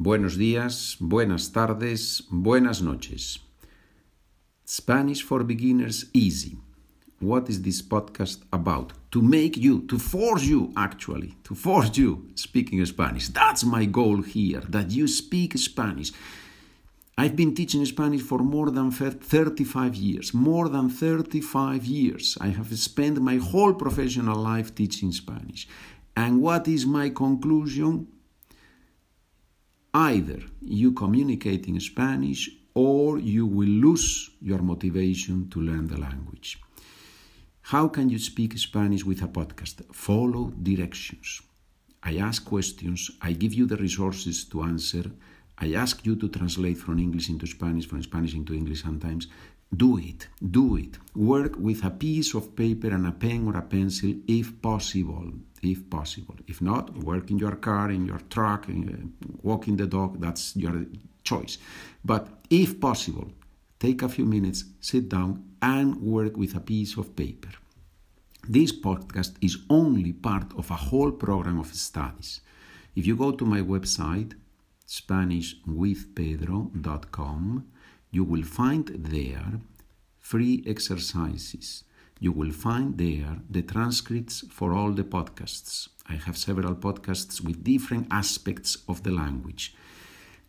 Buenos días, buenas tardes, buenas noches. Spanish for Beginners Easy. What is this podcast about? To make you, to force you actually, to force you speaking Spanish. That's my goal here, that you speak Spanish. I've been teaching Spanish for more than 35 years. More than 35 years. I have spent my whole professional life teaching Spanish. And what is my conclusion? Either you communicate in Spanish or you will lose your motivation to learn the language. How can you speak Spanish with a podcast? Follow directions. I ask questions, I give you the resources to answer, I ask you to translate from English into Spanish, from Spanish into English sometimes. Do it, do it. Work with a piece of paper and a pen or a pencil if possible. If possible. If not, work in your car, in your truck, in, uh, walking the dog, that's your choice. But if possible, take a few minutes, sit down, and work with a piece of paper. This podcast is only part of a whole program of studies. If you go to my website, SpanishWithPedro.com, you will find there free exercises. You will find there the transcripts for all the podcasts. I have several podcasts with different aspects of the language.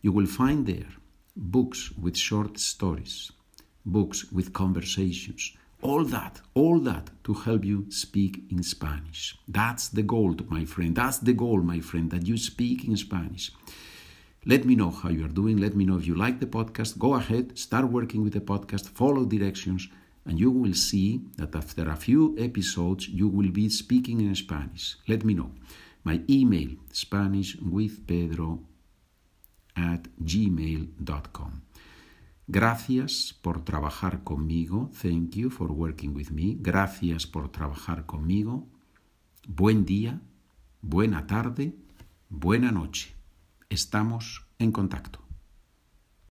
You will find there books with short stories, books with conversations, all that, all that to help you speak in Spanish. That's the goal, my friend. That's the goal, my friend, that you speak in Spanish. Let me know how you are doing. Let me know if you like the podcast. Go ahead, start working with the podcast, follow directions, and you will see that after a few episodes, you will be speaking in Spanish. Let me know. My email, SpanishWithPedro at gmail.com. Gracias por trabajar conmigo. Thank you for working with me. Gracias por trabajar conmigo. Buen día, buena tarde, buena noche. Estamos en contacto.